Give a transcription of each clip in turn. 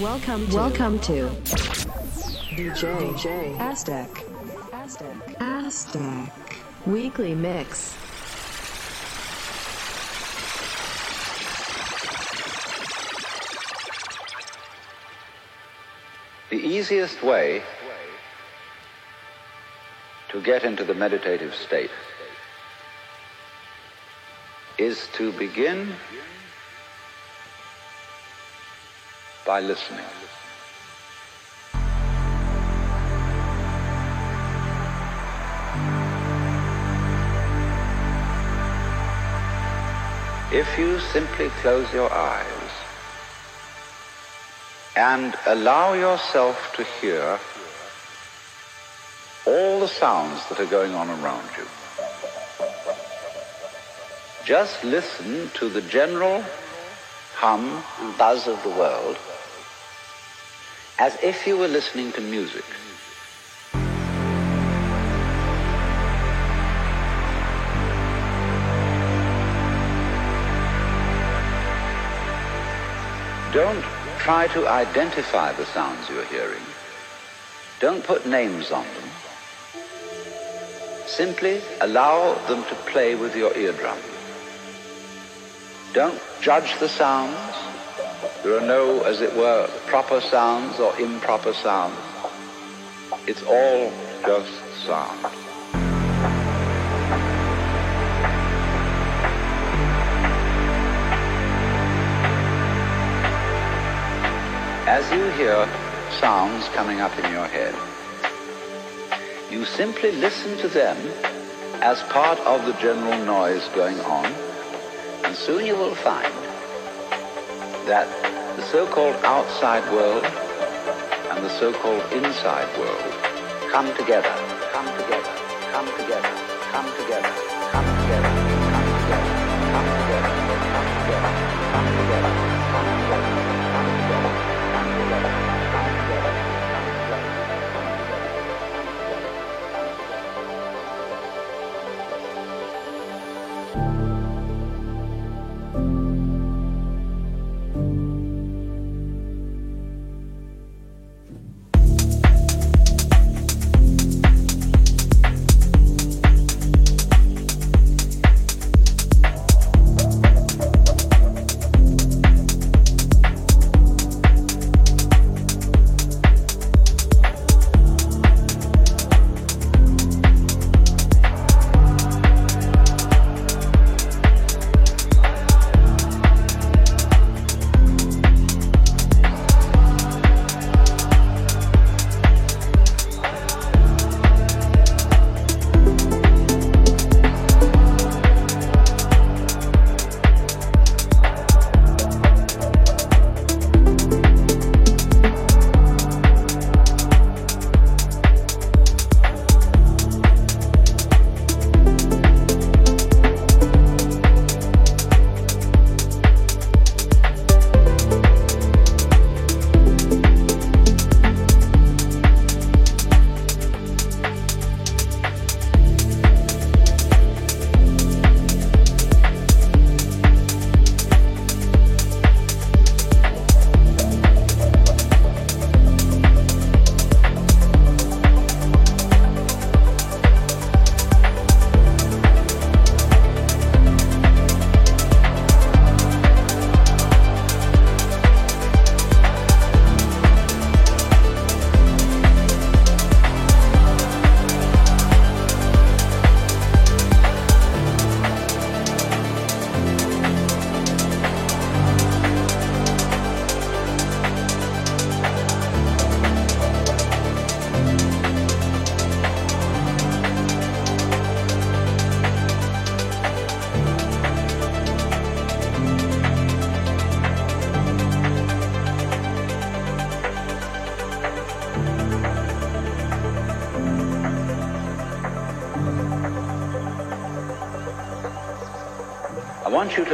Welcome, to welcome to DJ DJ Aztec. Aztec. Aztec Weekly Mix. The easiest way to get into the meditative state is to begin by listening. If you simply close your eyes and allow yourself to hear all the sounds that are going on around you. Just listen to the general hum and buzz of the world as if you were listening to music. Don't try to identify the sounds you're hearing. Don't put names on them. Simply allow them to play with your eardrum. Don't judge the sounds. There are no, as it were, proper sounds or improper sounds. It's all just sound. As you hear sounds coming up in your head, you simply listen to them as part of the general noise going on, and soon you will find that the so-called outside world and the so-called inside world come together, come together, come together, come together,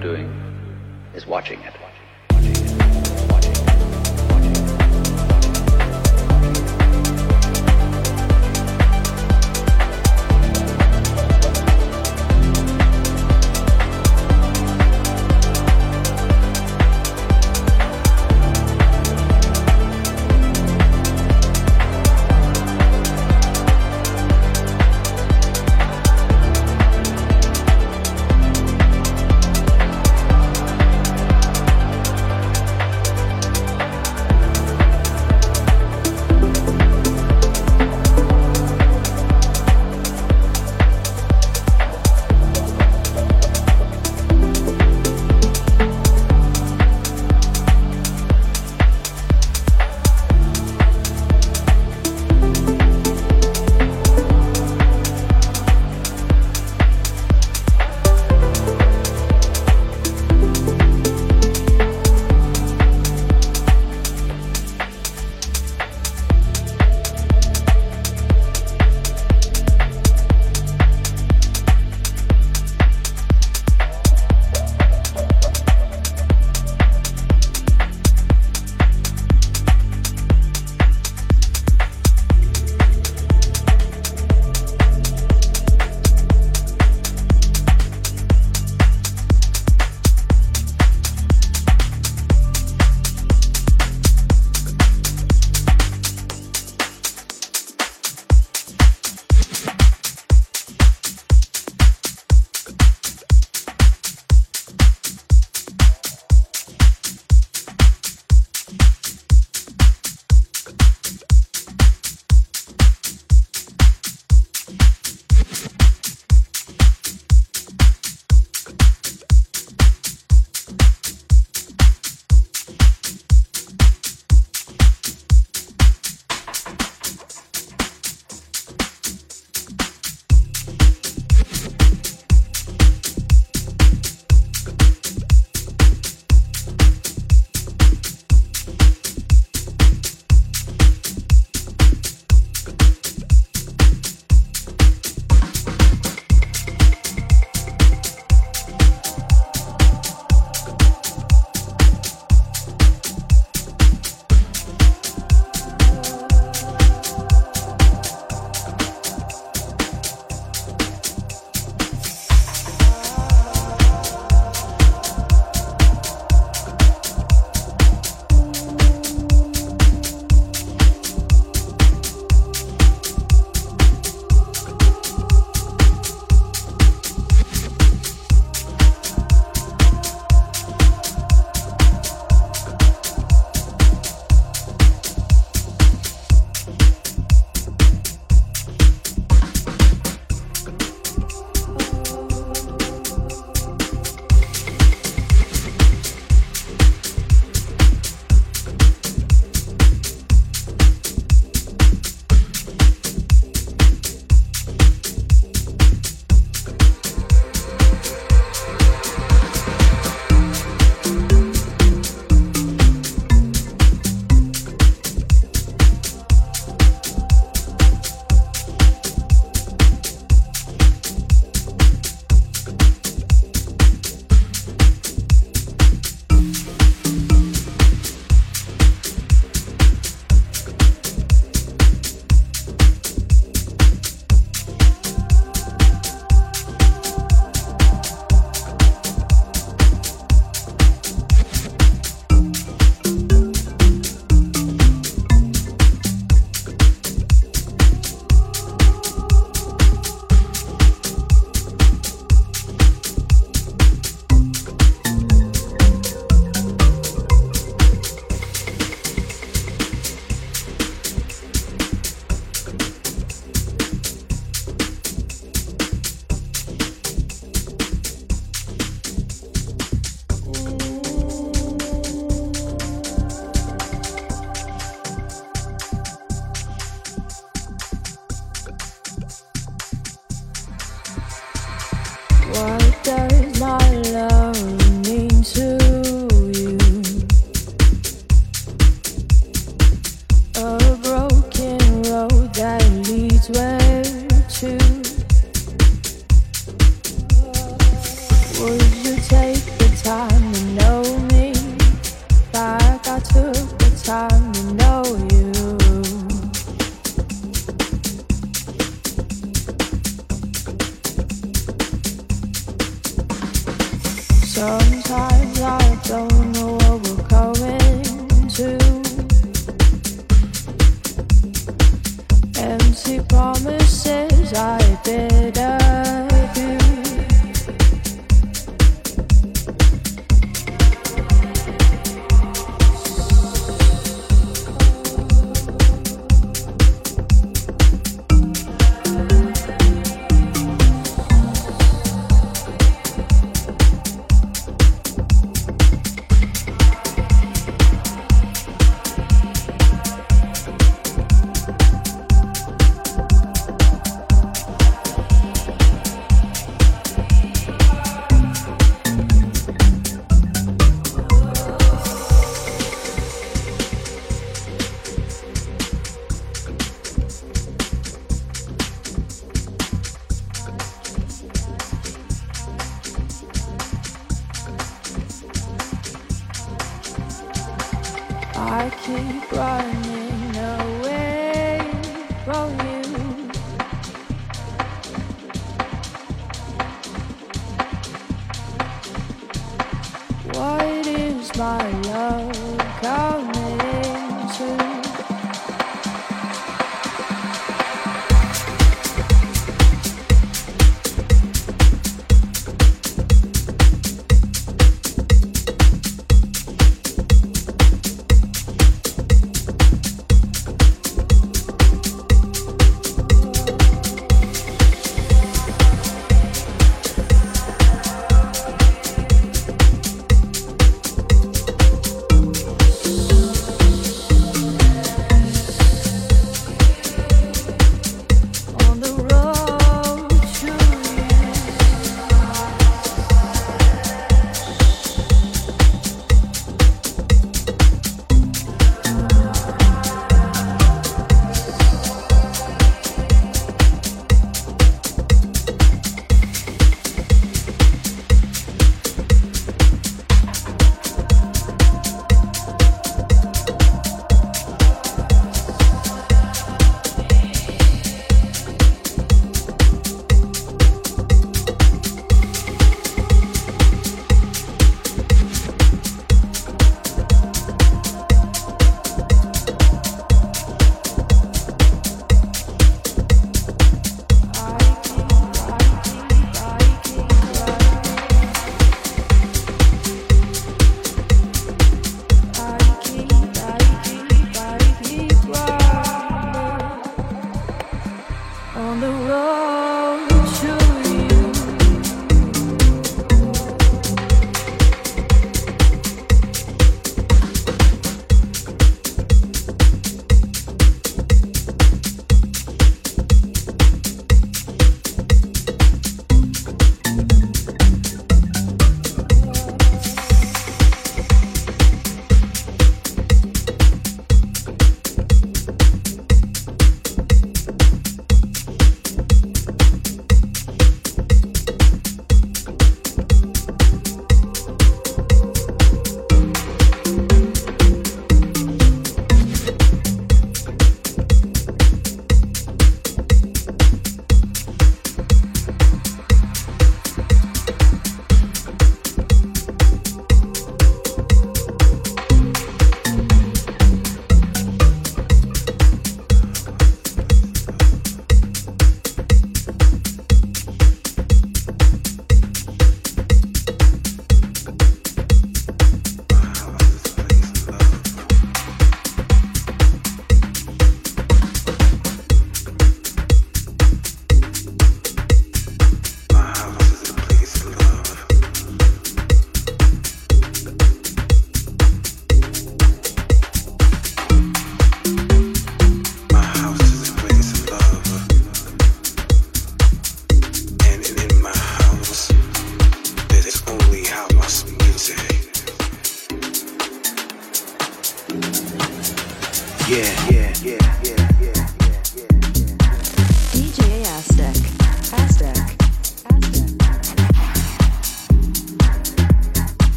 Doing is watching it.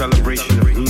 Celebration. of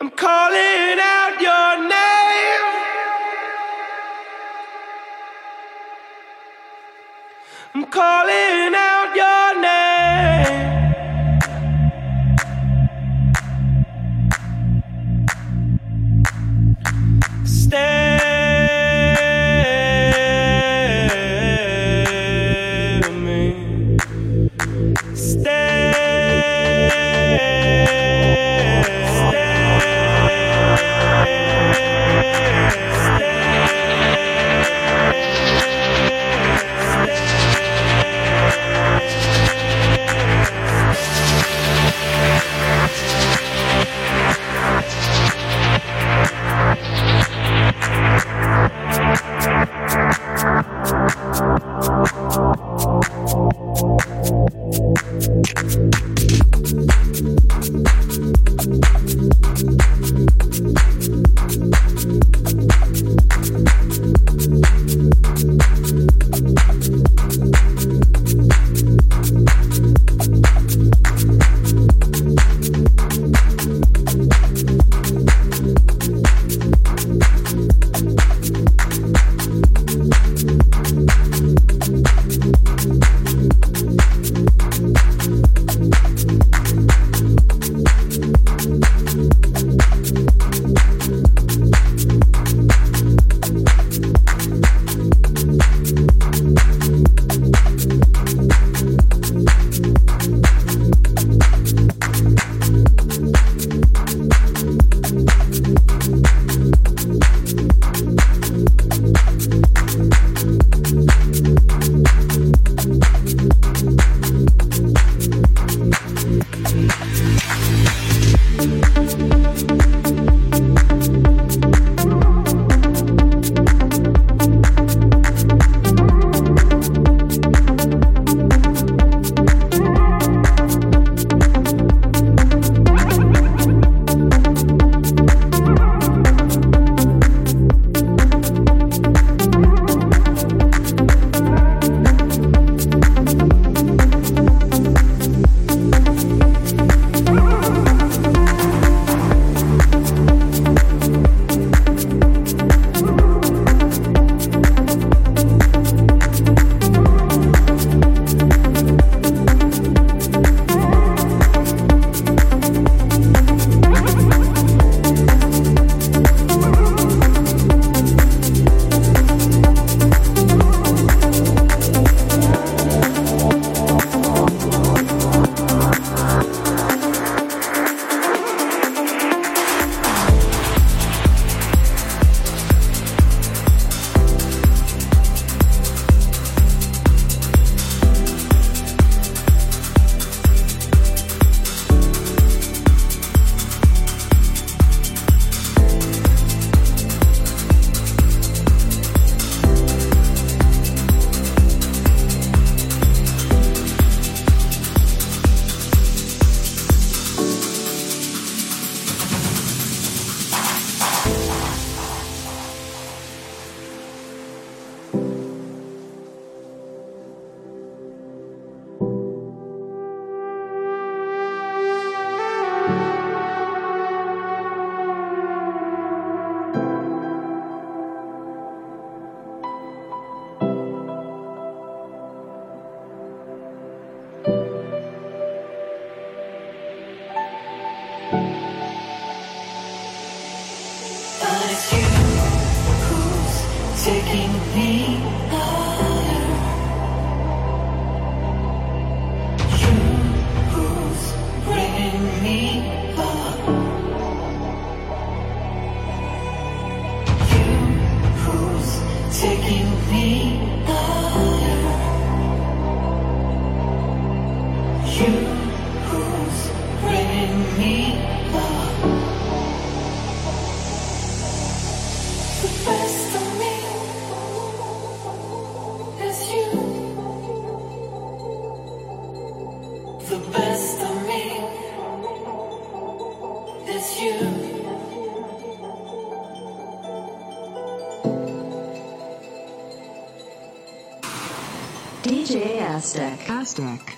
I'm calling out your name. I'm calling out your name.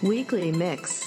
Weekly Mix.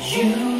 You